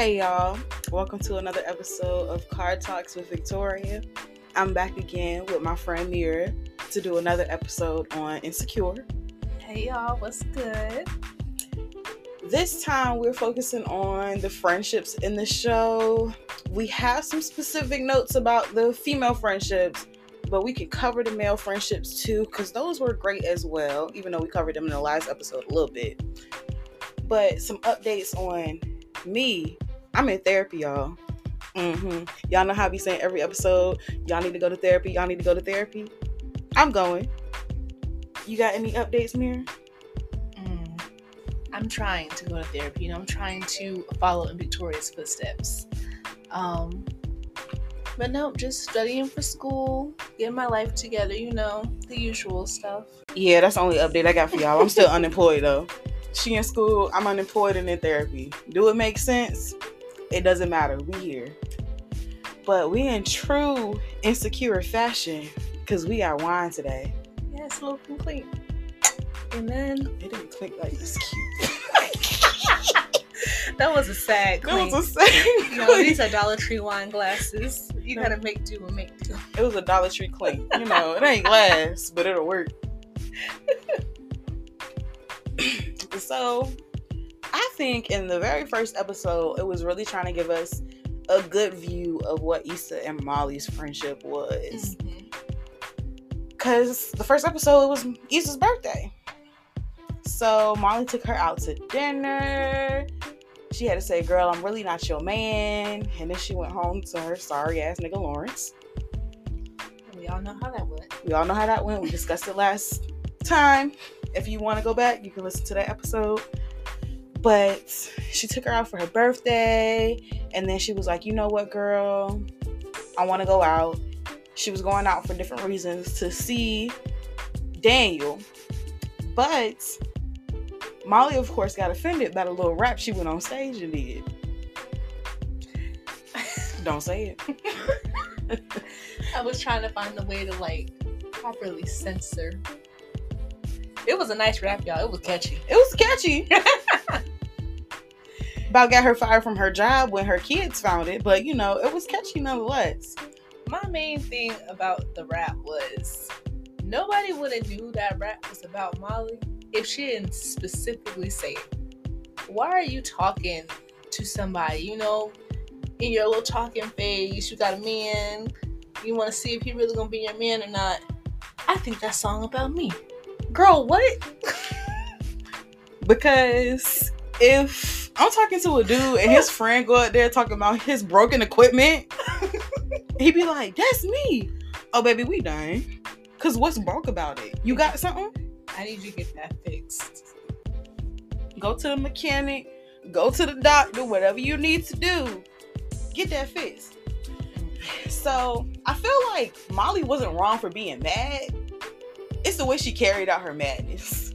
Hey y'all, welcome to another episode of Card Talks with Victoria. I'm back again with my friend Mira to do another episode on Insecure. Hey y'all, what's good? This time we're focusing on the friendships in the show. We have some specific notes about the female friendships, but we can cover the male friendships too, because those were great as well, even though we covered them in the last episode a little bit. But some updates on me I'm in therapy, y'all. Mm-hmm. Y'all know how I be saying every episode, y'all need to go to therapy, y'all need to go to therapy. I'm going. You got any updates, Mir? Mm. I'm trying to go to therapy. You know, I'm trying to follow in Victoria's footsteps. Um, but no, just studying for school, getting my life together, you know, the usual stuff. Yeah, that's the only update I got for y'all. I'm still unemployed though. She in school, I'm unemployed and in therapy. Do it make sense? It doesn't matter. We here. But we in true insecure fashion because we got wine today. Yeah, it's a little complete. And then it didn't click like this cute. that was a sad clink. That was a sad. Know, these are Dollar Tree wine glasses. You gotta make do and make do. It was a Dollar Tree clink. You know, it ain't glass, but it'll work. so I think in the very first episode, it was really trying to give us a good view of what Issa and Molly's friendship was. Because mm-hmm. the first episode, it was Issa's birthday. So Molly took her out to dinner. She had to say, Girl, I'm really not your man. And then she went home to her sorry ass nigga Lawrence. We all know how that went. We all know how that went. We discussed it last time. If you want to go back, you can listen to that episode. But she took her out for her birthday, and then she was like, you know what, girl, I want to go out. She was going out for different reasons to see Daniel. But Molly, of course, got offended by the little rap she went on stage and did. Don't say it. I was trying to find a way to like properly censor. It was a nice rap, y'all. It was catchy. It was catchy. about got her fired from her job when her kids found it, but you know, it was mm-hmm. catchy nonetheless. My main thing about the rap was nobody would have knew that rap was about Molly if she didn't specifically say it. Why are you talking to somebody, you know, in your little talking phase, you got a man, you want to see if he really gonna be your man or not. I think that song about me. Girl, what? because if I'm talking to a dude and his friend go out there talking about his broken equipment. he be like, "That's me." Oh, baby, we done. Cause what's broke about it? You got something? I need you to get that fixed. Go to the mechanic. Go to the doctor. Whatever you need to do, get that fixed. So I feel like Molly wasn't wrong for being mad. It's the way she carried out her madness.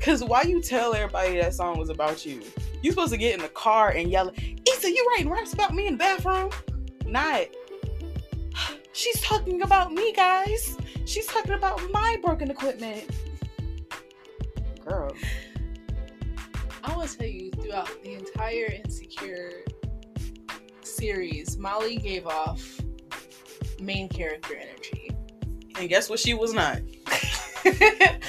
Cause why you tell everybody that song was about you? You supposed to get in the car and yell, Issa, you writing raps about me in the bathroom? Not. She's talking about me, guys. She's talking about my broken equipment. Girl. I want to tell you throughout the entire Insecure series, Molly gave off main character energy. And guess what she was not?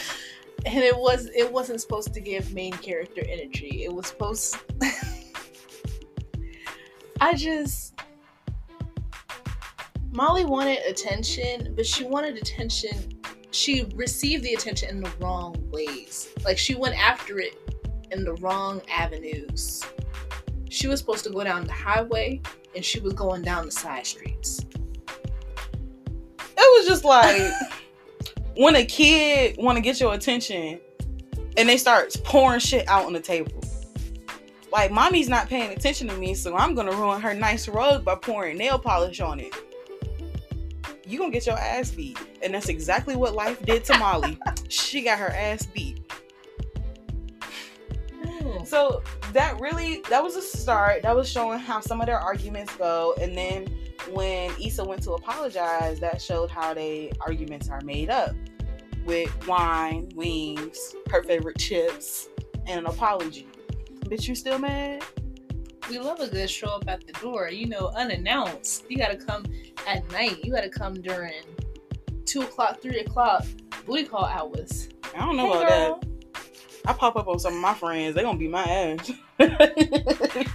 and it was it wasn't supposed to give main character energy. It was supposed I just Molly wanted attention, but she wanted attention. She received the attention in the wrong ways. Like she went after it in the wrong avenues. She was supposed to go down the highway and she was going down the side streets. It was just like when a kid want to get your attention and they start pouring shit out on the table. Like, mommy's not paying attention to me, so I'm gonna ruin her nice rug by pouring nail polish on it. You gonna get your ass beat. And that's exactly what life did to Molly. she got her ass beat. Mm. So that really that was a start. That was showing how some of their arguments go. And then when Issa went to apologize, that showed how they arguments are made up with wine, wings, her favorite chips, and an apology. Bitch, you still mad? We love a good show up at the door, you know, unannounced. You gotta come at night. You gotta come during two o'clock, three o'clock booty call hours. I don't know Hey, about girl. that. I pop up on some of my friends. They gonna be my ass.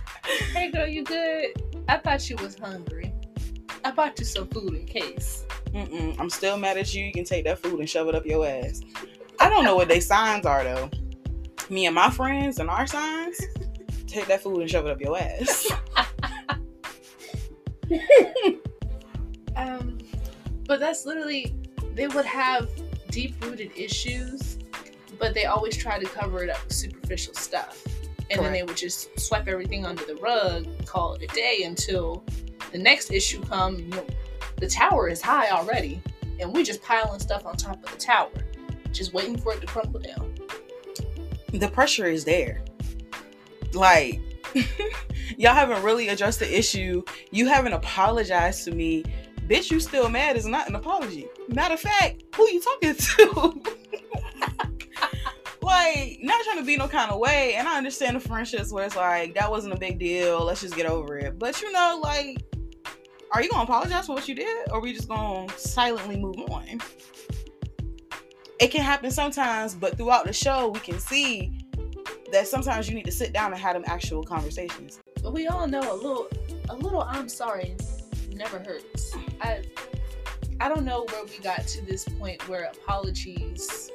Hey girl, you good? I thought you was hungry. I bought you some food in case. Mm-mm, I'm still mad at you. You can take that food and shove it up your ass. I don't know what they signs are though. Me and my friends and our signs. Take that food and shove it up your ass. Um, but that's literally they would have deep rooted issues, but they always try to cover it up with superficial stuff, and then they would just swipe everything under the rug, call it a day until the next issue come. You know, the tower is high already, and we just piling stuff on top of the tower, just waiting for it to crumble down. the pressure is there. Like, y'all haven't really addressed the issue. You haven't apologized to me. Bitch, you still mad is not an apology. Matter of fact, who you talking to? like, not trying to be no kind of way. And I understand the friendships where it's like, that wasn't a big deal. Let's just get over it. But you know, like, are you gonna apologize for what you did? Or are we just gonna silently move on? It can happen sometimes, but throughout the show, we can see that sometimes you need to sit down and have them actual conversations. But we all know a little, a little. I'm sorry, never hurts. I, I don't know where we got to this point where apologies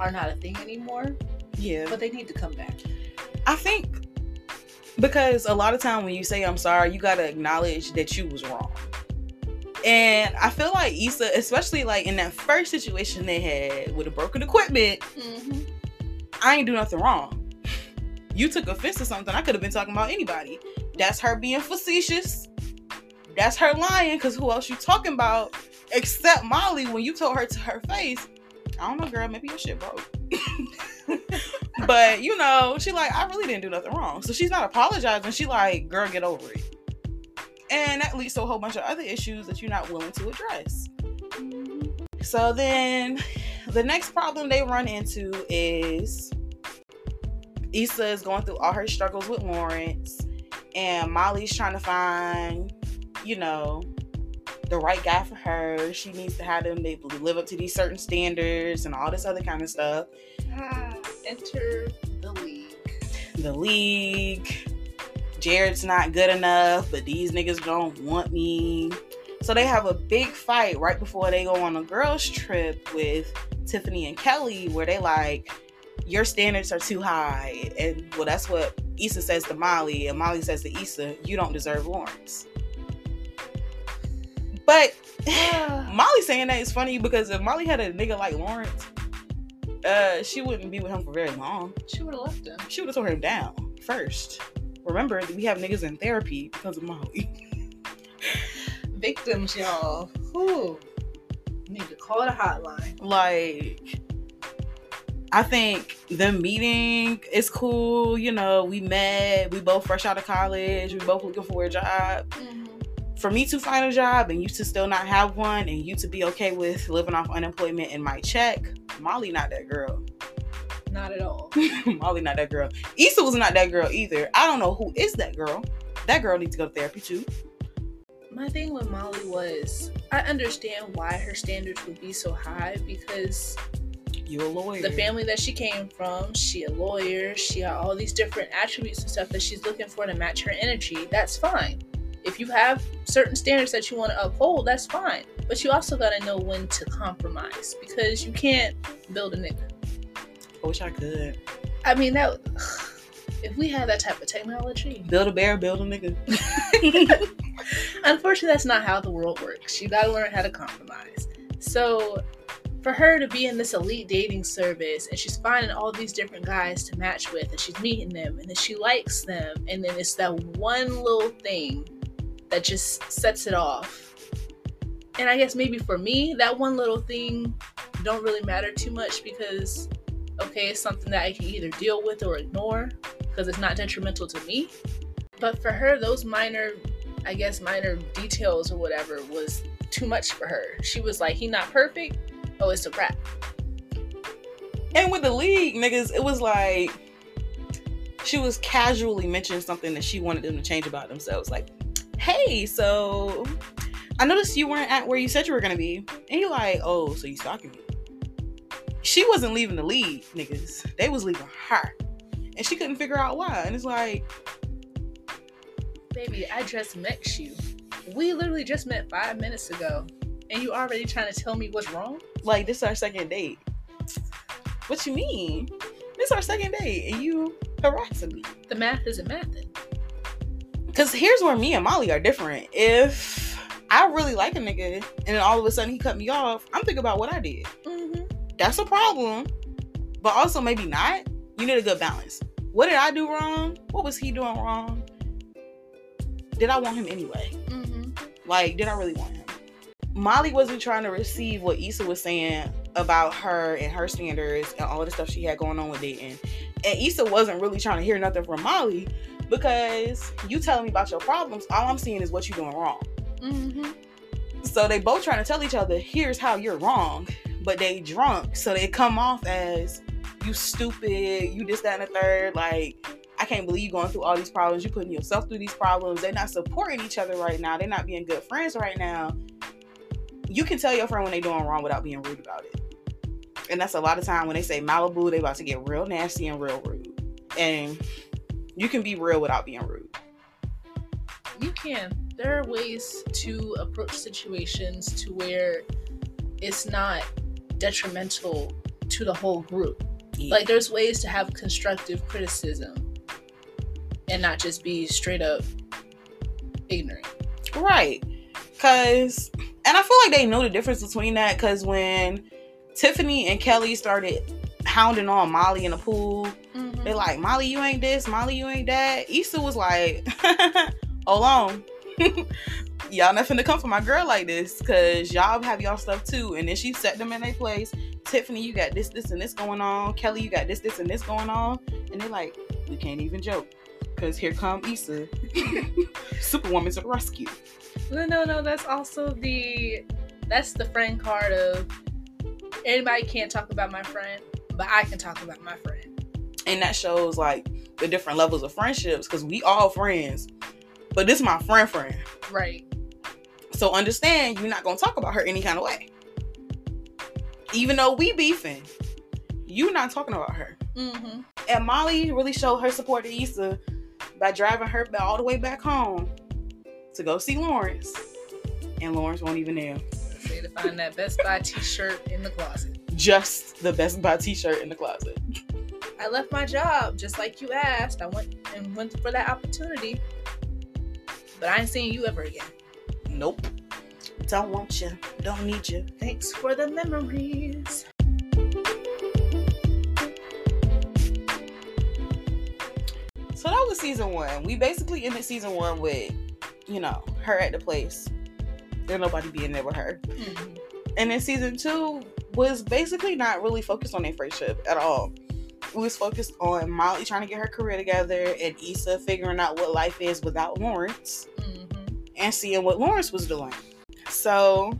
are not a thing anymore, Yeah. but they need to come back. I think because a lot of time when you say I'm sorry, you gotta acknowledge that you was wrong. And I feel like Issa, especially like in that first situation they had with the broken equipment, Mm-hmm. I ain't do nothing wrong. You took offense to something. I could have been talking about anybody. That's her being facetious. That's her lying. Cause who else you talking about except Molly? When you told her to her face, I don't know, girl. Maybe your shit broke. but you know, she like, I really didn't do nothing wrong. So she's not apologizing. She like, girl, get over it. And that leads to a whole bunch of other issues that you're not willing to address. So then the next problem they run into is Issa is going through all her struggles with Lawrence, and Molly's trying to find, you know, the right guy for her. She needs to have them they live up to these certain standards and all this other kind of stuff. Ah, enter the league. The league, Jared's not good enough, but these niggas don't want me. So they have a big fight right before they go on a girls' trip with Tiffany and Kelly, where they like, your standards are too high. And well, that's what Issa says to Molly, and Molly says to Issa, you don't deserve Lawrence. But Molly saying that is funny because if Molly had a nigga like Lawrence, uh, she wouldn't be with him for very long. she would have left him. She would have tore him down first. Remember, we have niggas in therapy because of Molly. Victims, y'all. Whew. Need to call the hotline. like I think the meeting is cool. You know, we met. We both fresh out of college. We both looking for a job. For me to find a job and you to still not have one, and you to be okay with living off unemployment and my check, Molly not that girl. Not at all. Molly not that girl. Issa was not that girl either. I don't know who is that girl. That girl needs to go to therapy too. My thing with Molly was I understand why her standards would be so high because You a lawyer. the family that she came from, she a lawyer, she got all these different attributes and stuff that she's looking for to match her energy. That's fine. If you have certain standards that you want to uphold, that's fine. But you also got to know when to compromise because you can't build a nigga. I wish I could. I mean, that if we had that type of technology, Build a bear, build a nigga. unfortunately, that's not how the world works. You got to learn how to compromise. So, for her to be in this elite dating service and she's finding all these different guys to match with and she's meeting them and then she likes them and then it's that one little thing that just sets it off. And I guess maybe for me, that one little thing don't really matter too much because okay, it's something that I can either deal with or ignore because it's not detrimental to me. But for her, those minor, I guess, minor details or whatever was too much for her. She was like, he not perfect. Oh, it's a wrap. And with the league, niggas, it was like she was casually mentioning something that she wanted them to change about themselves. Like, hey, so I noticed you weren't at where you said you were gonna be. And you're like, oh, so you stalking me. She wasn't leaving the lead, niggas. They was leaving her. And she couldn't figure out why. And it's like, Baby, I just met you. We literally just met five minutes ago. And you already trying to tell me what's wrong? like, this is our second date. What you mean? This is our second date, and you harassing me. The math isn't mathing. Cause here's where me and Molly are different. If I really like a nigga and then all of a sudden he cut me off, I'm thinking about what I did. Mm-hmm. That's a problem. But also maybe not. You need a good balance. What did I do wrong? What was he doing wrong? Did I want him anyway? Mm-hmm. Like, did I really want him? Molly wasn't trying to receive what Issa was saying about her and her standards and all the stuff she had going on with dating. And Issa wasn't really trying to hear nothing from Molly because you telling me about your problems, all I'm seeing is what you're doing wrong. Mm-hmm. So they both trying to tell each other, here's how you're wrong, but they drunk, so they come off as you stupid, you this, that, and the third. Like, I can't believe you going through all these problems. You putting yourself through these problems. They're not supporting each other right now. They're not being good friends right now. You can tell your friend when they're doing wrong without being rude about it. And that's a lot of time when they say Malibu, they about to get real nasty and real rude. And you can be real without being rude. You can. There are ways to approach situations to where it's not detrimental to the whole group. Like there's ways to have constructive criticism and not just be straight up ignorant. Right. Cause and I feel like they know the difference between that because when Tiffany and Kelly started hounding on Molly in the pool, Mm-hmm. They mm-hmm. like, Molly, you ain't this, Molly, you ain't that. Issa was like, hold on. y'all nothing to come for my girl like this because y'all have y'all stuff too. And then she set them in their place. Tiffany, you got this, this, and this going on. Kelly, you got this, this, and this going on. And they're like, we can't even joke because here come Issa, Superwoman to the rescue. No, no, no. That's also the that's the friend card of anybody can't talk about my friend, but I can talk about my friend. And that shows like the different levels of friendships because we all friends but this is my friend friend Right. so understand you're not gonna talk about her any kind of way even though we beefing you not talking about her Mm-hmm. and molly really showed her support to Issa by driving her all the way back home to go see lawrence and lawrence won't even Say to find that Best Buy T-shirt in the closet. just the best buy t-shirt in the closet I left my job just like you asked. I went and went for that opportunity, but I ain't seeing you ever again. nope don't want you don't need you Thanks for the memories. So that was season one. We basically ended season one with, you know, her at the place. There nobody being there with her. Mm-hmm. And then season two was basically not really focused on their friendship at all. It was focused on Molly trying to get her career together and Issa figuring out what life is without Lawrence Mm-hmm. and seeing what Lawrence was doing. So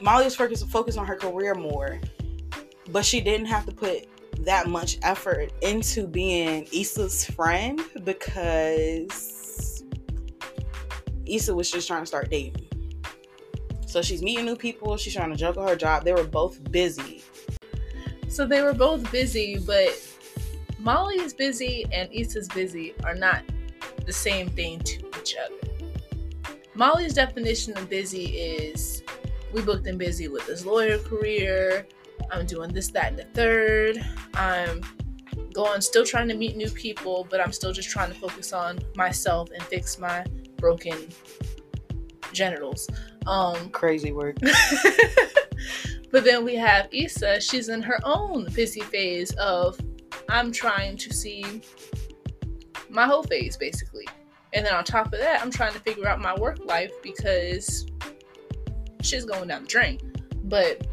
Molly was focused focused on her career more, but she didn't have to put that much effort into being Issa's friend because Issa was just trying to start dating. So she's meeting new people, she's trying to juggle her job. They were both busy. So they were both busy, but Molly's busy and Issa's busy are not the same thing to each other. Molly's definition of busy is we booked in busy with this lawyer career. I'm doing this, that, and the third. I'm going, still trying to meet new people, but I'm still just trying to focus on myself and fix my broken genitals. Um, Crazy work. but then we have Issa. She's in her own busy phase of I'm trying to see my whole phase basically. And then on top of that, I'm trying to figure out my work life because shit's going down the drain. But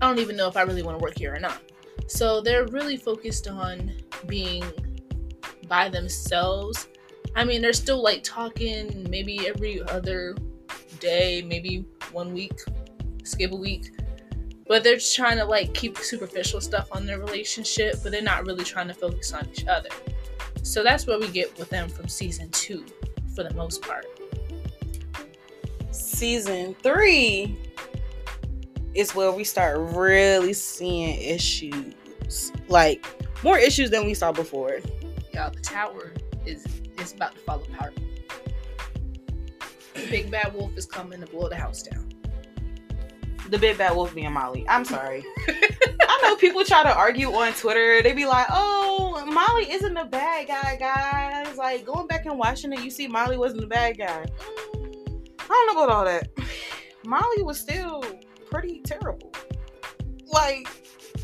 I don't even know if I really want to work here or not. So they're really focused on being by themselves. I mean, they're still like talking maybe every other day, maybe one week, skip a week. But they're trying to like keep superficial stuff on their relationship, but they're not really trying to focus on each other. So that's what we get with them from season two, for the most part. Season three is where we start really seeing issues, like more issues than we saw before. Y'all, the tower is is about to fall apart. The big bad wolf is coming to blow the house down. The big bad wolf being Molly. I'm sorry. I know people try to argue on Twitter. They be like, "Oh, Molly isn't a bad guy, guys." Like going back and watching it, you see Molly wasn't a bad guy. I don't know about all that. Molly was still pretty terrible. Like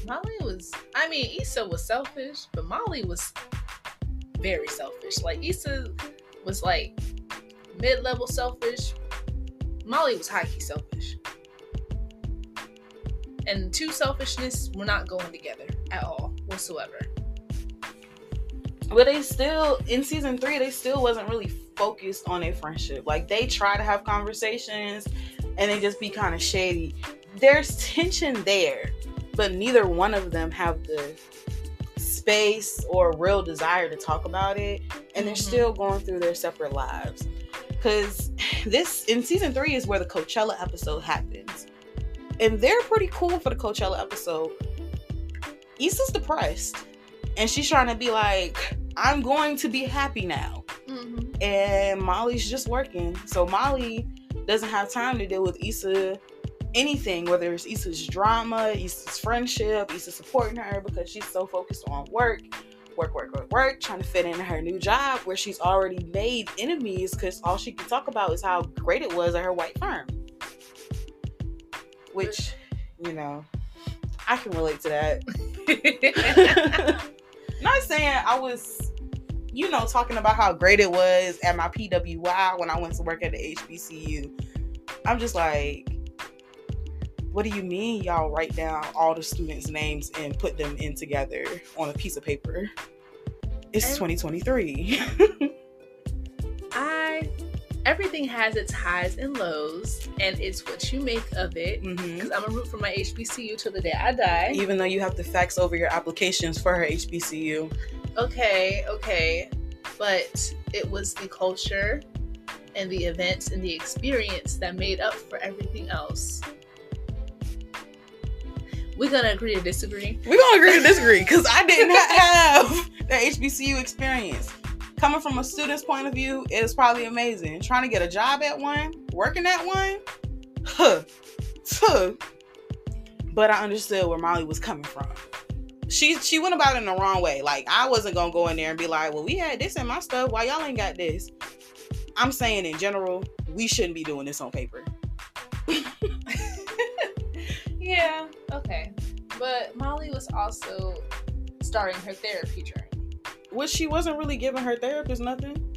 Molly was, I mean, Issa was selfish, but Molly was very selfish. Like Issa was like mid level selfish. Molly was high key selfish. And two selfishness were not going together at all whatsoever. but they still in season three they still wasn't really focused on a friendship like they try to have conversations and they just be kind of shady there's tension there but neither one of them have the space or real desire to talk about it and they're Mhm. still going through their separate lives because this in season three is where the coachella episode happens and they're pretty cool for the coachella episode Issa's depressed and she's trying to be like i'm going to be happy now Mm-hmm. and molly's just working so molly doesn't have time to deal with Issa anything, whether it's Issa's drama, Issa's friendship, Issa supporting her because she's so focused on work, work, work, work, work, trying to fit in her new job where she's already made enemies because all she can talk about is how great it was at her white firm. Which, you know, I can relate to that. Not saying I was, you know, talking about how great it was at my PWI when I went to work at the HBCU. I'm just like, what do you mean y'all write down all the students' names and put them in together on a piece of paper? It's And- 2023. Everything has its highs and lows, and it's what you make of it. hmm Because I'm a root for my HBCU till the day I die. Even though you have to fax over your applications for her HBCU. Okay, okay, but it was the culture and the events and the experience that made up for everything else. We're gonna agree to disagree. We're gonna agree to disagree because I didn't have that HBCU experience. Coming from a student's point of view, was probably amazing. Trying to get a job at one, working at one, huh, huh. But I understood where Molly was coming from. She she went about it in the wrong way. Like I wasn't gonna go in there and be like, well, we had this in my stuff. Why y'all ain't got this? I'm saying in general, we shouldn't be doing this on paper. Yeah, okay. But Molly was also starting her therapy journey. Which she wasn't really giving her therapist nothing.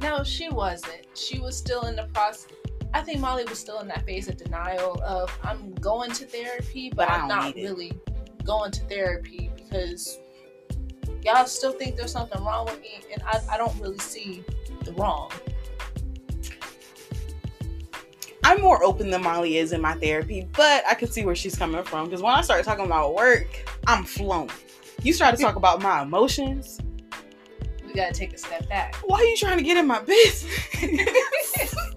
No, she wasn't. She was still in the process. I think Molly was still in that phase of denial of I'm going to therapy, but, But I I'm don't not need it." really going to therapy because y'all still think there's something wrong with me, and I, I don't really see the wrong. I'm more open than Molly is in my therapy, but I can see where she's coming from. Because when I start talking about work, I'm flown. You start to talk about my emotions. We gotta take a step back. Why are you trying to get in my business?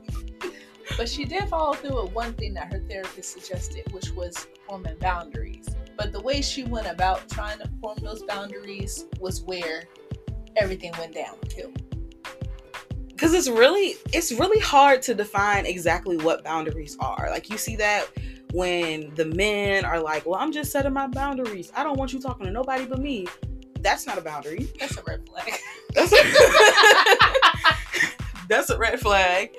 But she did follow through with one thing that her therapist suggested, which was forming boundaries. But the way she went about trying to form those boundaries was where everything went downhill. Because it's really, it's really hard to define exactly what boundaries are. Like you see that when the men are like, "Well, I'm just setting my boundaries. I don't want you talking to nobody but me." That's not a boundary. That's a red flag. That's That's a red flag.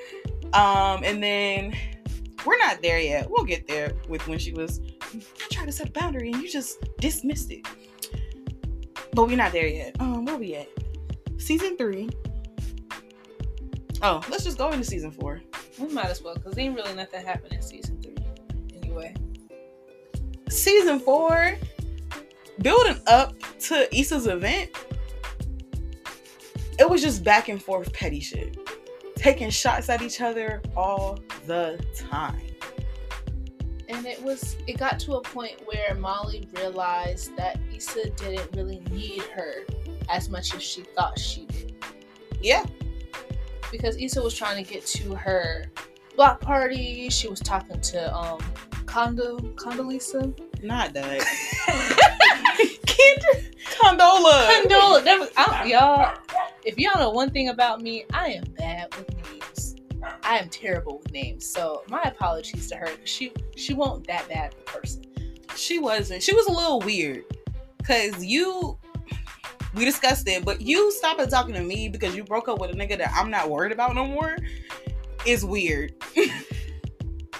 Um, and then we're not there yet. We'll get there with when she was. I tried to set a boundary and you just dismissed it. But we're not there yet. Um, where we at? Season three. Oh, let's just go into season four. we might as well, because ain't really nothing happened in season three. Anyway. Season four, building up to Issa's event, it was just back and forth petty shit. Taking shots at each other all the time. And it was it got to a point where Molly realized that Issa didn't really need her as much as she thought she did. Yeah. Because Issa was trying to get to her block party. She was talking to um Condo Condoleezza. Not that. Kendra. Condola. Condola. That was, I, y'all. If y'all know one thing about me, I am bad with names. I am terrible with names. So my apologies to her she she won't that bad of a person. She wasn't. She was a little weird. Cause you we discussed it, but you stopping talking to me because you broke up with a nigga that I'm not worried about no more is weird.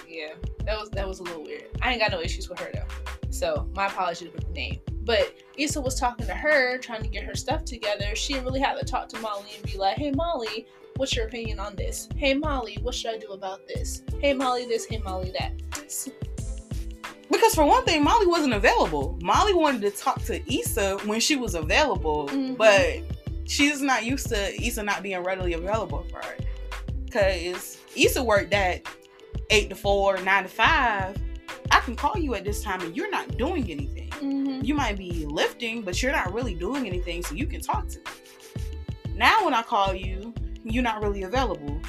yeah, that was that was a little weird. I ain't got no issues with her though. So my apologies for the name. But Issa was talking to her, trying to get her stuff together. She didn't really have to talk to Molly and be like, hey Molly, what's your opinion on this? Hey Molly, what should I do about this? Hey Molly this, hey Molly that. Because for one thing, Molly wasn't available. Molly wanted to talk to Issa when she was available, Mhm. but she's not used to Issa not being readily available for her. Cause Issa worked at eight to four, nine to five. I can call you at this time and you're not doing anything. Mm-hmm. You might be lifting, but you're not really doing anything, so you can talk to me. Now when I call you, you're not really available.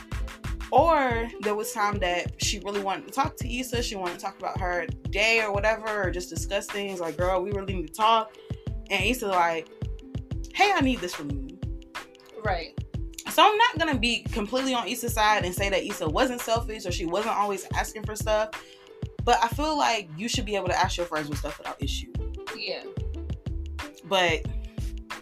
Or there was time that she really wanted to talk to Issa. She wanted to talk about her day or whatever, or just discuss things like, girl, we really need to talk. And Issa like, hey, I need this from you. Right. So I'm not gonna be completely on Issa's side and say that Issa wasn't selfish or she wasn't always asking for stuff. But I feel like you should be able to ask your friends with stuff without issue. Yeah. But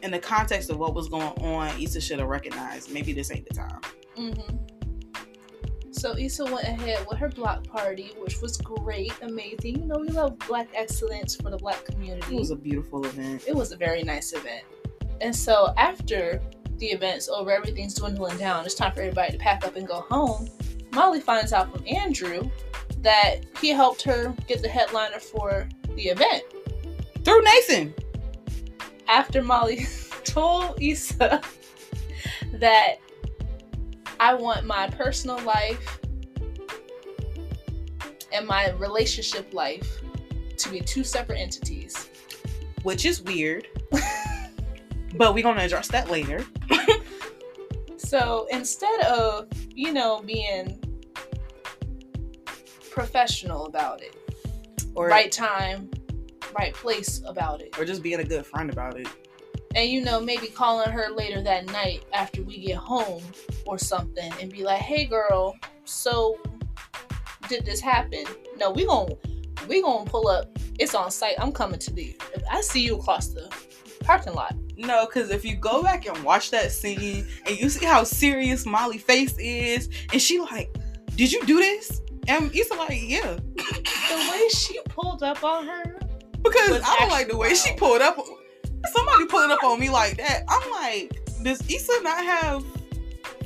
in the context of what was going on, Issa should have recognized maybe this ain't the time. Mm-hmm. So Issa went ahead with her block party, which was great, amazing. You know, we love black excellence for the black community. It was a beautiful event. it was a very nice event. And so after the event's over, everything's dwindling down. It's time for everybody to pack up and go home. Molly finds out from Andrew that he helped her get the headliner for the event. Through Nathan. After Molly told Issa that I want my personal life and my relationship life to be two separate entities. Which is weird. but we're gonna address that later. So instead of, you know, being professional about it, Or right time, right place about it, or just being a good friend about it. and you know, maybe calling her later that night after we get home or something and be like, hey girl, so did this happen? No, we gonna we gonna pull up. It's on site. I'm coming to the. I see you across the parking lot. No, because if you go back and watch that scene and you see how serious Molly face is, and she like, Did you do this? And Issa like, yeah. The way she pulled up on her. Because I don't like the way she pulled up. Somebody pulling up on me like that. I'm like, does Issa not have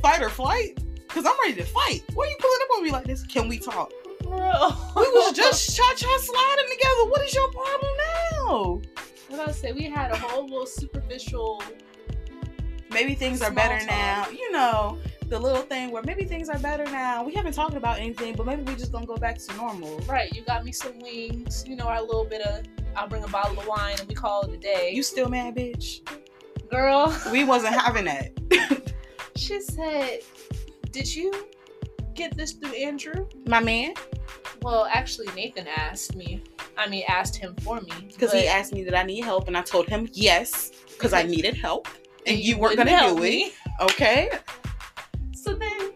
fight or flight? Because I'm ready to fight. Why are you pulling up on me like this? Can we talk? Bro. We was just cha cha sliding together. What is your problem now? What I say, we had a whole little superficial. Maybe things are better talk. now. You know, the little thing where maybe things are better now. We haven't talked about anything, but maybe we just gonna go back to normal. Right, you got me some wings. You know, our little bit of. I'll bring a bottle of wine and we call it a day. You still mad, bitch? girl. We wasn't having that. She said, "Did you get this through Andrew?" My man, Well, actually, Nathan asked me. I mean, asked him for me because he asked me that I need help, and I told him yes, because I needed help, and you, weren't gonna do it. me. Okay. So then,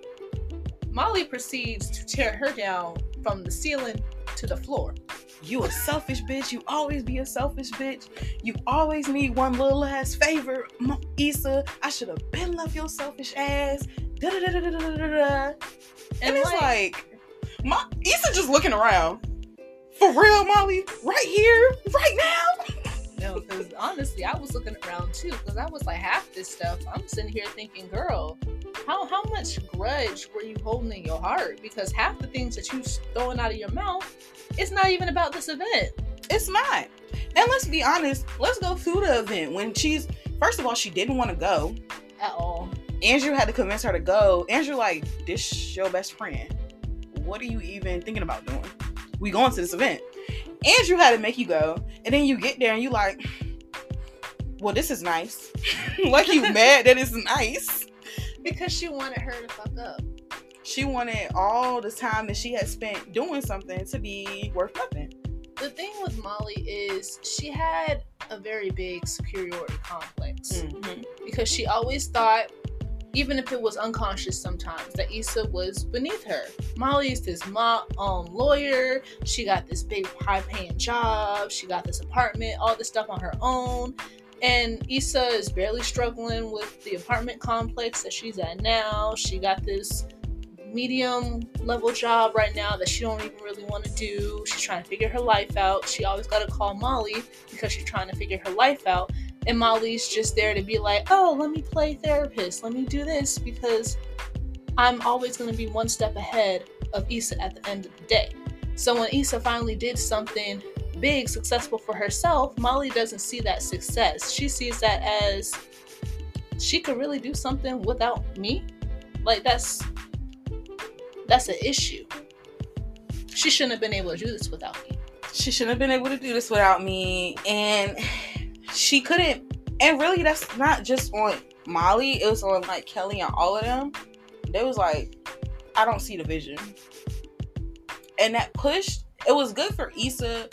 Molly proceeds to tear her down from the ceiling to the floor. You a selfish bitch. You always be a selfish bitch. You always need one little ass favor. Issa, I should have been left your selfish ass. Da da da da da da da da. And it's like, my Issa just looking around. For real, Molly? Right here? Right now? No, because honestly, I was looking around too, because I was like, half this stuff, I'm sitting here thinking, girl, how how much grudge were you holding in your heart? Because half the things that you throwing out of your mouth, it's not even about this event. It's not. And let's be honest, let's go through the event. When she's first of all, she didn't want to go. At all. Andrew had to convince her to go. Andrew, like, this your best friend. What are you even thinking about doing? We going to this event. Andrew had to make you go, and then you get there and you like, well, this is nice. like you mad that it's nice because she wanted her to fuck up. She wanted all the time that she had spent doing something to be worth nothing. The thing with Molly is she had a very big superiority complex mm-hmm. because she always thought even if it was unconscious sometimes, that Issa was beneath her. Molly is this mo- um, lawyer. She got this big high paying job. She got this apartment, all this stuff on her own. And Issa is barely struggling with the apartment complex that she's at now. She got this medium level job right now that she don't even really want to do. She's trying to figure her life out. She always got to call Molly because she's trying to figure her life out. And Molly's just there to be like, oh, let me play therapist. Let me do this because I'm always going to be one step ahead of Issa at the end of the day. So when Issa finally did something big, successful for herself, Molly doesn't see that success. She sees that as she could really do something without me. Like that's that's an issue. She shouldn't have been able to do this without me. She shouldn't have been able to do this without me. And she couldn't and really that's not just on Molly, it was on like Kelly and all of them. They was like, I don't see the vision. And that pushed it was good for Issa,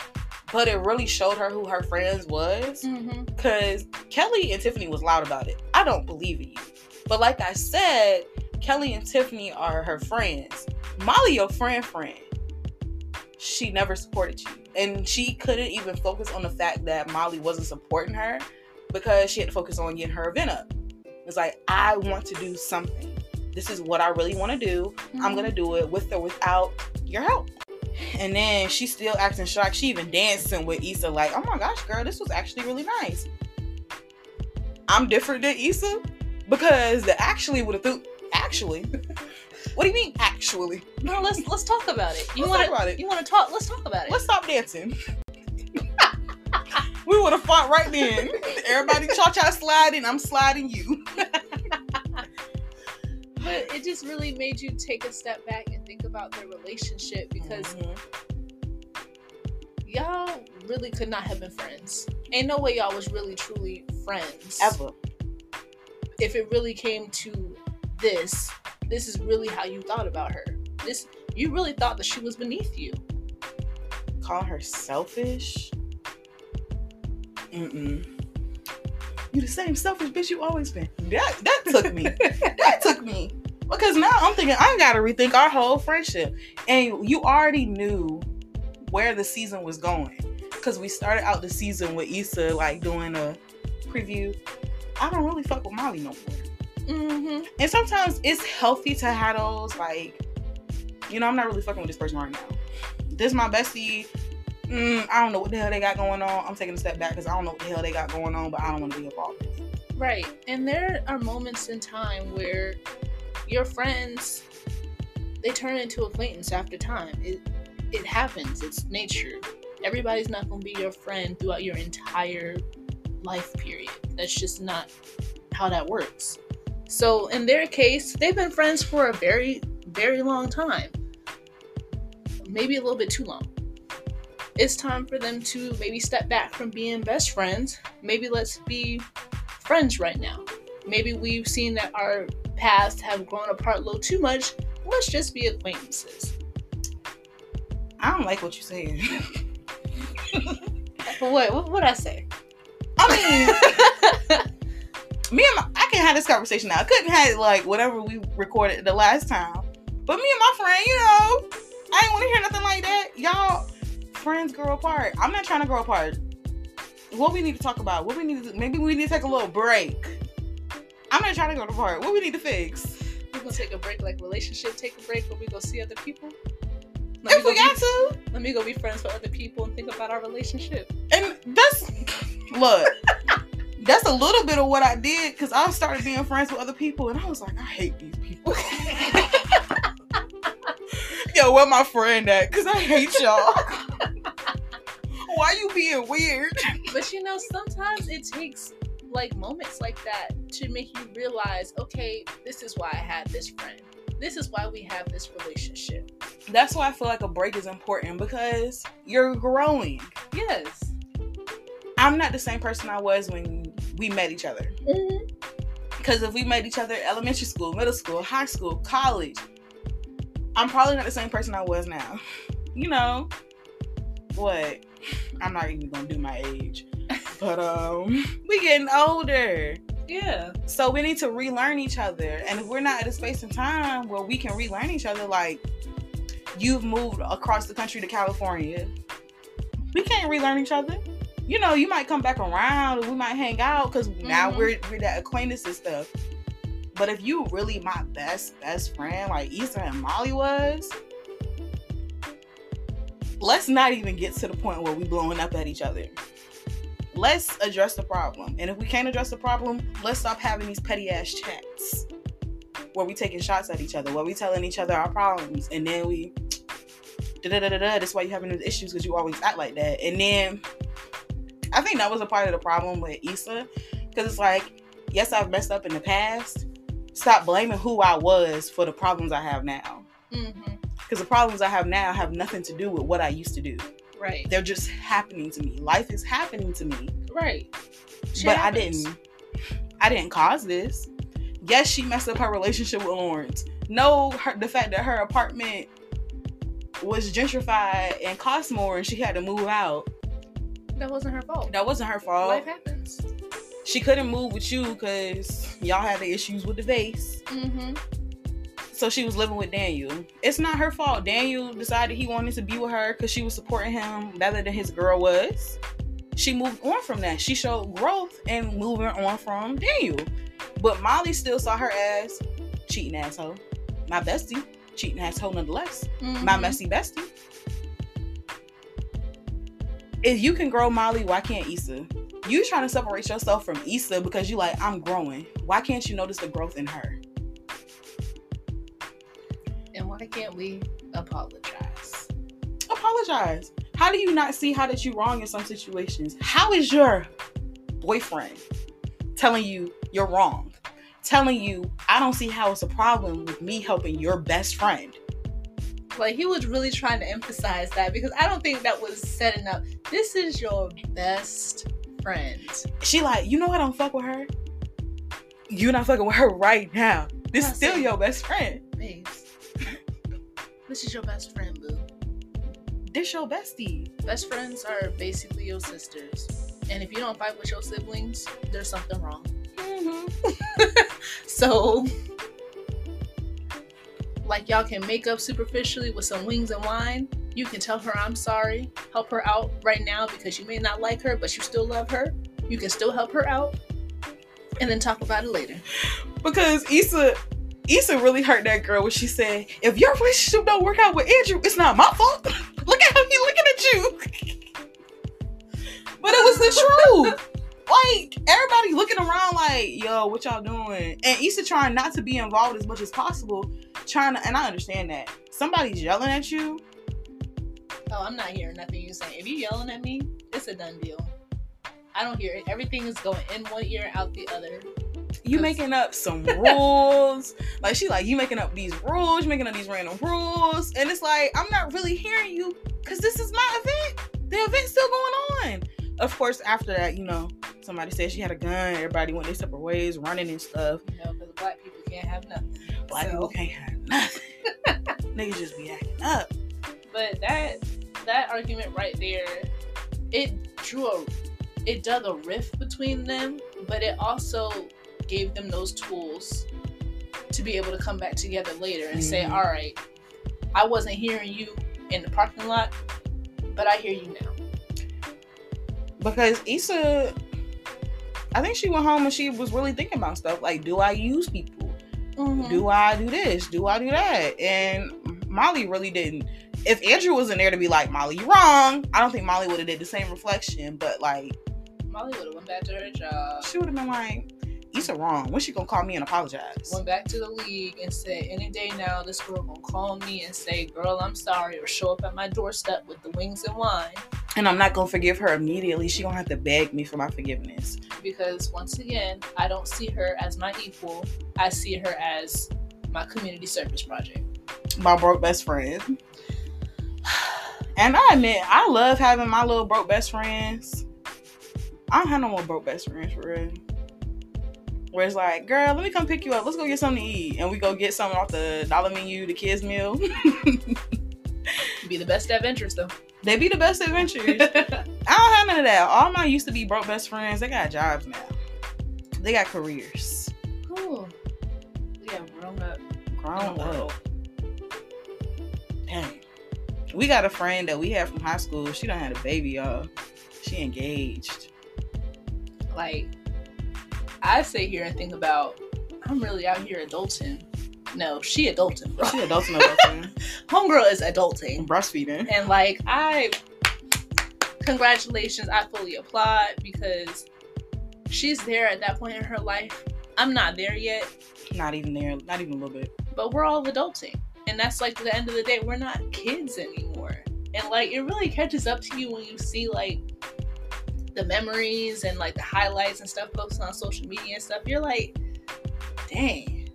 but it really showed her who her friends was. Mm-hmm. Cause Kelly and Tiffany was loud about it. I don't believe in you. But like I said, Kelly and Tiffany are her friends. Molly, your friend, friend. She never supported you and she couldn't even focus on the fact that Molly wasn't supporting her because she had to focus on getting her event up. It's like I want to do something. This is what I really want to do. Mm-hmm. I'm gonna do it with or without your help. And then she's still acting shocked. She even dancing with Issa, like, oh my gosh, girl, this was actually really nice. I'm different than Issa because the actually would have thought actually What do you mean actually? No, let's let's talk about it. You want to about it? You want to talk? Let's talk about it. Let's stop dancing. we would have fought right then. Everybody cha cha sliding. I'm sliding you. but it just really made you take a step back and think about their relationship because mm-hmm. y'all really could not have been friends. Ain't no way y'all was really truly friends ever. If it really came to this, this is really how you thought about her. This you really thought that she was beneath you. Call her selfish? Mm-mm. You the same selfish bitch you always been. That that took me. that took me. Because now I'm thinking I gotta rethink our whole friendship. And you already knew where the season was going. Cause we started out the season with Issa like doing a preview. I don't really fuck with Molly no more. Mm-hmm. And sometimes it's healthy to have those like, you know, I'm not really fucking with this person right now. This is my bestie. Mm, I don't know what the hell they got going on. I'm taking a step back because I don't know what the hell they got going on, but I don't want to be involved. Right. And there are moments in time where your friends they turn into acquaintance after time. It it happens. It's nature. Everybody's not going to be your friend throughout your entire life period. That's just not how that works. So in their case, they've been friends for a very, very long time. Maybe a little bit too long. It's time for them to maybe step back from being best friends. Maybe let's be friends right now. Maybe we've seen that our paths have grown apart a little too much. Let's just be acquaintances. I don't like what you're saying. but what? What would I say? I mean, me and my, I can have this conversation now. I couldn't have like whatever we recorded the last time. But me and my friend, you know, I ain't want to hear nothing like that. Y'all, friends grow apart. I'm not trying to grow apart. What we need to talk about? What we need to maybe we need to take a little break. I'm not trying to grow apart. What we need to fix? We gonna take a break, like relationship, take a break, but we go see other people. Let if we got be, to, let me go be friends with other people and think about our relationship. And that's look that's a little bit of what I did because I started being friends with other people and I was like, I hate these people. Yo, where my friend at? Because I hate y'all. Why you being weird? But you know, sometimes it takes like moments like that to make you realize, okay, this is why I had this friend. This is why we have this relationship. That's why I feel like a break is important because you're growing. Yes. I'm not the same person I was when we met each other. Mm-hmm. Because if we met each other elementary school, middle school, high school, college, I'm probably not the same person I was now. You know, what? I'm not even gonna do my age. But um we getting older. Yeah. So we need to relearn each other. And if we're not at a space and time where we can relearn each other, like you've moved across the country to California, we can't relearn each other. You know, you might come back around and we might hang out because now Mhm. we're we're that acquaintance and stuff. But if you really my best best friend like Issa and Molly was, let's not even get to the point where we blowing up at each other. Let's address the problem. And if we can't address the problem, let's stop having these petty ass chats where we taking shots at each other, where we telling each other our problems, and then we da da da da. That's why you having those issues because you always act like that. And then I think that was a part of the problem with Issa because it's like, yes, I've messed up in the past. Stop blaming who I was for the problems I have now. Mm-hmm. Because the problems I have now have nothing to do with what I used to do. Right. They're just happening to me. Life is happening to me. Right. Shit but happens. I didn't I didn't cause this. Yes, she messed up her relationship with Lawrence. No, her, the fact that her apartment was gentrified and cost more and she had to move out. That wasn't her fault. That wasn't her fault. Life happens. She couldn't move with you because y'all had the issues with the vase. Mm-hmm. So she was living with Daniel. It's not her fault. Daniel decided he wanted to be with her because she was supporting him better than his girl was. She moved on from that. She showed growth and moving on from Daniel. But Molly still saw her as cheating asshole. My bestie, cheating asshole nonetheless. Mm-hmm. My messy bestie. If you can grow Molly, why can't Issa? You trying to separate yourself from Issa because you like, I'm growing. Why can't you notice the growth in her? And why can't we apologize? apologize. How do you not see how that you wrong in some situations? How is your boyfriend telling you you're wrong? Telling you I don't see how it's a problem with me helping your best friend. Like he was really trying to emphasize that because I don't think that was setting up. This is your best friend. She like, you know I don't fuck with her. You're not fucking with her right now. This is still your best friend. Babes. this is your best friend, boo. This your bestie. Best friends are basically your sisters. And if you don't fight with your siblings, there's something wrong. Mm-hmm. So, like y'all can make up superficially with some wings and wine. You can tell her I'm sorry, help her out right now because you may not like her, but you still love her. You can still help her out, and then talk about it later. Because Issa Issa really hurt that girl when she said, if your relationship don't work out with Andrew, it's not my fault. Look at how he looking at you. but it was the truth. Like everybody looking around like, yo, what y'all doing? And Issa trying not to be involved as much as possible. Trying to and I understand that. Somebody's yelling at you. Oh, I'm not hearing nothing you saying. If you yelling at me, it's a done deal. I don't hear it. Everything is going in one ear, out the other. You making up some rules. like she like, you making up these rules, you making up these random rules. And it's like, I'm not really hearing you because this is my event. The event's still going on. Of course, after that, you know, somebody said she had a gun, everybody went their separate ways, running and stuff. You know, because black people can't have nothing. Black So- people can't have nothing. Niggas just be acting up. But that that argument right there, it drew a it dug a rift between them, but it also gave them those tools to be able to come back together later and say, Mhm. "All right, I wasn't hearing you in the parking lot, but I hear you now." Because Issa, I think she went home and she was really thinking about stuff like, do I use people? Mm-hmm. do I do this? Do I do that? And Molly really didn't. If Andrew wasn't there to be like, Molly, you're wrong, I don't think Molly would have did the same reflection. But like, Molly would have went back to her job, she would have been like, Issa wrong. When she gonna call me and apologize? went back to the league, and said, "Any day now, this girl gonna call me and say, girl, I'm sorry,' or show up at my doorstep with the wings and wine." And I'm not gonna forgive her immediately. She gonna have to beg me for my forgiveness. because once again, I don't see her as my equal. I see her as my community service project. my broke best friend. And I admit, I love having my little broke best friends. I don't have no more broke best friends for real. Where it's like, girl, let me come pick you up. Let's go get something to eat. And we go get something off the dollar menu, the kids' meal. Be the best adventures though. they be the best adventures. I don't have none of that. All my used to be broke best friends, they got jobs now. They got careers. Cool. Yeah, grown up. Grown up. Dang. We got a friend that we had from high school. She done had a baby, y'all. She engaged. Like, I sit here and think about, I'm really out here adulting. No, she adulting, bro. She adulting adulting. Homegirl is adulting. breastfeeding. And like, I, congratulations, I fully applaud because she's there at that point in her life. I'm not there yet, Not even there. Not even a little bit. but we're all adulting. And that's like the end of the day, we're not kids anymore. And like, it really catches up to you when you see like the memories and like the highlights and stuff posted on social media and stuff. You're like, dang,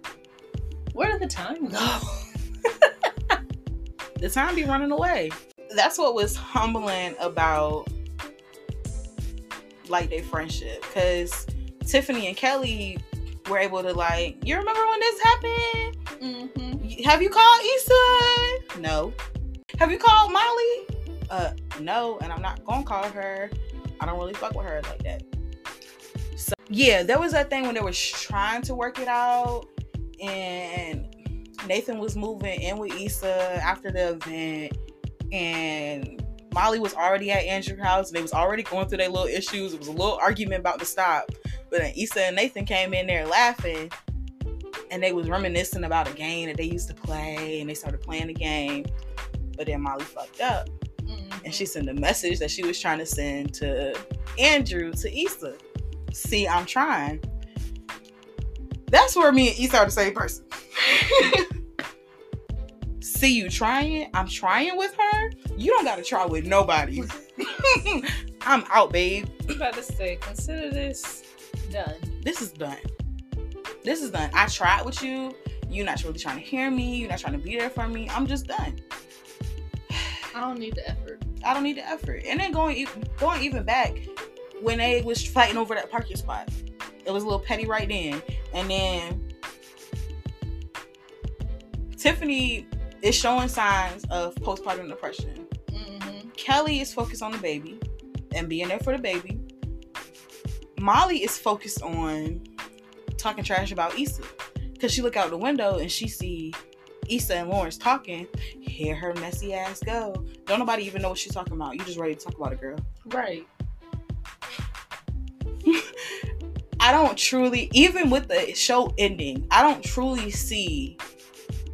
where did the time go? The time be running away. That's what was humbling about like their friendship. Cause Tiffany and Kelly were able to like, you remember when this happened? mm-hmm. Have you called Issa? No. Have you called Molly? Uh, no. And I'm not gonna call her. I don't really fuck with her like that. So yeah, there was that thing when they were trying to work it out, and Nathan was moving in with Issa after the event, and Molly was already at Andrew's house. And They was already going through their little issues. It was a little argument about to stop, but then Issa and Nathan came in there laughing, and they was reminiscing about a game that they used to play, and they started playing the game. But then Molly fucked up, Mm-hmm. and she sent a message that she was trying to send to Andrew to Issa. See, I'm trying. That's where me and Issa are the same person. See you trying? I'm trying with her. You don't gotta try with nobody. I'm out, babe. I'm about to say, consider this done. This is done. This is done. I tried with you. You're not really trying to hear me. You're not trying to be there for me. I'm just done. I don't need the effort. I don't need the effort. And then going e- going even back when they was fighting over that parking spot, it was a little petty right then. And then Tiffany is showing signs of postpartum depression. Mm-hmm. Kelly is focused on the baby and being there for the baby. Molly is focused on talking trash about Issa because she look out the window and she see Issa and Lawrence talking. Hear her messy ass go. Don't nobody even know what she's talking about. You just ready to talk about a girl. Right. I don't truly, even with the show ending, I don't truly see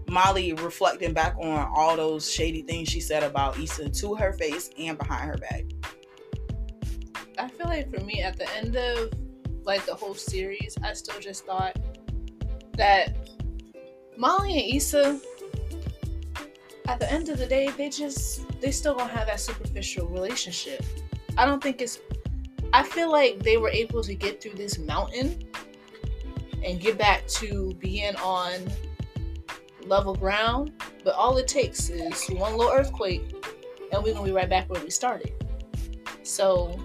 Molly reflecting back on all those shady things she said about Issa to her face and behind her back. I feel like for me, at the end of like the whole series, I still just thought that Molly and Issa, at the end of the day, they just they still gonna have that superficial relationship. I don't think it's. I feel like they were able to get through this mountain and get back to being on level ground, but all it takes is one little earthquake, and we're gonna be right back where we started. So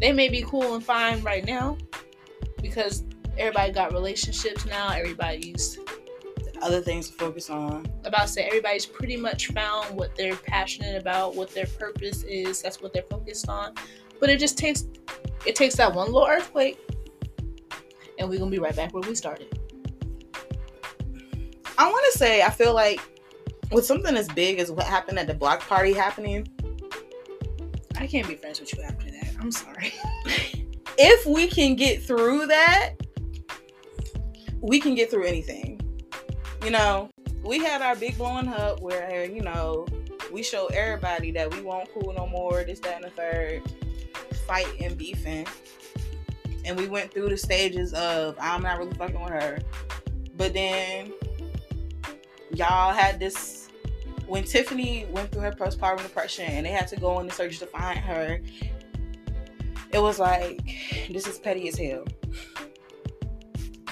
they may be cool and fine right now because everybody got relationships now. Everybody's Other things to focus on. about to say everybody's pretty much found what they're passionate about, what their purpose is. That's what they're focused on. But it just takes it takes that one little earthquake, and we're gonna be right back where we started. I want to say, I feel like with something as big as what happened at the block party happening, I can't be friends with you after that. I'm sorry. if we can get through that, we can get through anything. You know, we had our big blowing up where, you know, we show everybody that we won't cool no more, this, that, and the third, fight and beefing. And we went through the stages of I'm not really fucking with her. But then y'all had this when Tiffany went through her postpartum depression and they had to go on the search to find her, it was like, this is petty as hell.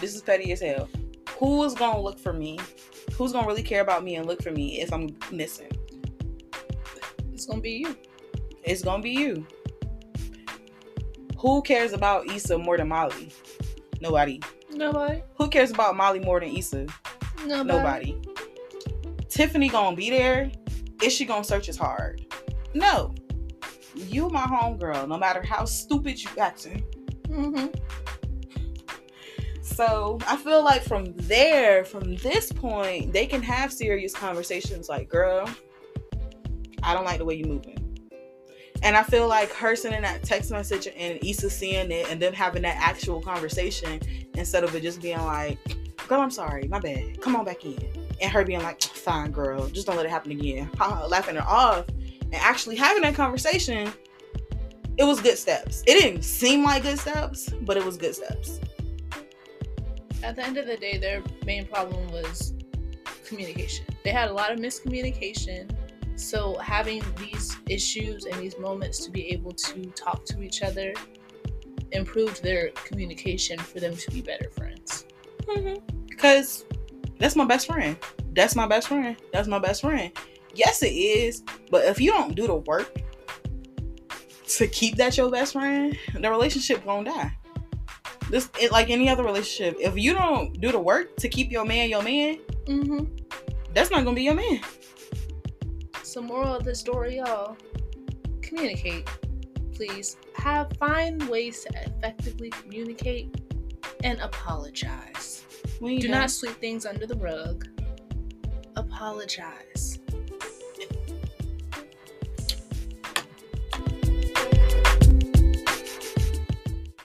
This is petty as hell. Who is gonna look for me Who's gonna really care about me and look for me if I'm missing? It's gonna be you. It's gonna be you. Who cares about Issa more than Molly? Nobody. Nobody. Who cares about Molly more than Issa? Nobody. Nobody. Tiffany gonna be there. Is she gonna search as hard? No. You my homegirl, no matter how stupid you acting. Mm-hmm. So I feel like from there, from this point, they can have serious conversations like, girl, I don't like the way you're moving. And I feel like her sending that text message and Issa seeing it and them having that actual conversation instead of it just being like, girl, I'm sorry, my bad. Come on back in. And her being like, fine, girl, just don't let it happen again. Laughing her off and actually having that conversation, it was good steps. It didn't seem like good steps, but it was good steps. At the end of the day, their main problem was communication. They had a lot of miscommunication. So having these issues and these moments to be able to talk to each other improved their communication for them to be better friends. Mm-hmm. Because that's my best friend. That's my best friend. That's my best friend. Yes, it is. But if you don't do the work to keep that your best friend, the relationship won't die. This it, like any other relationship. If you don't do the work to keep your man your man, Mm-hmm. that's not gonna be your man. So moral of the story, y'all, communicate. Please have find ways to effectively communicate and apologize. Do done- not sweep things under the rug. Apologize.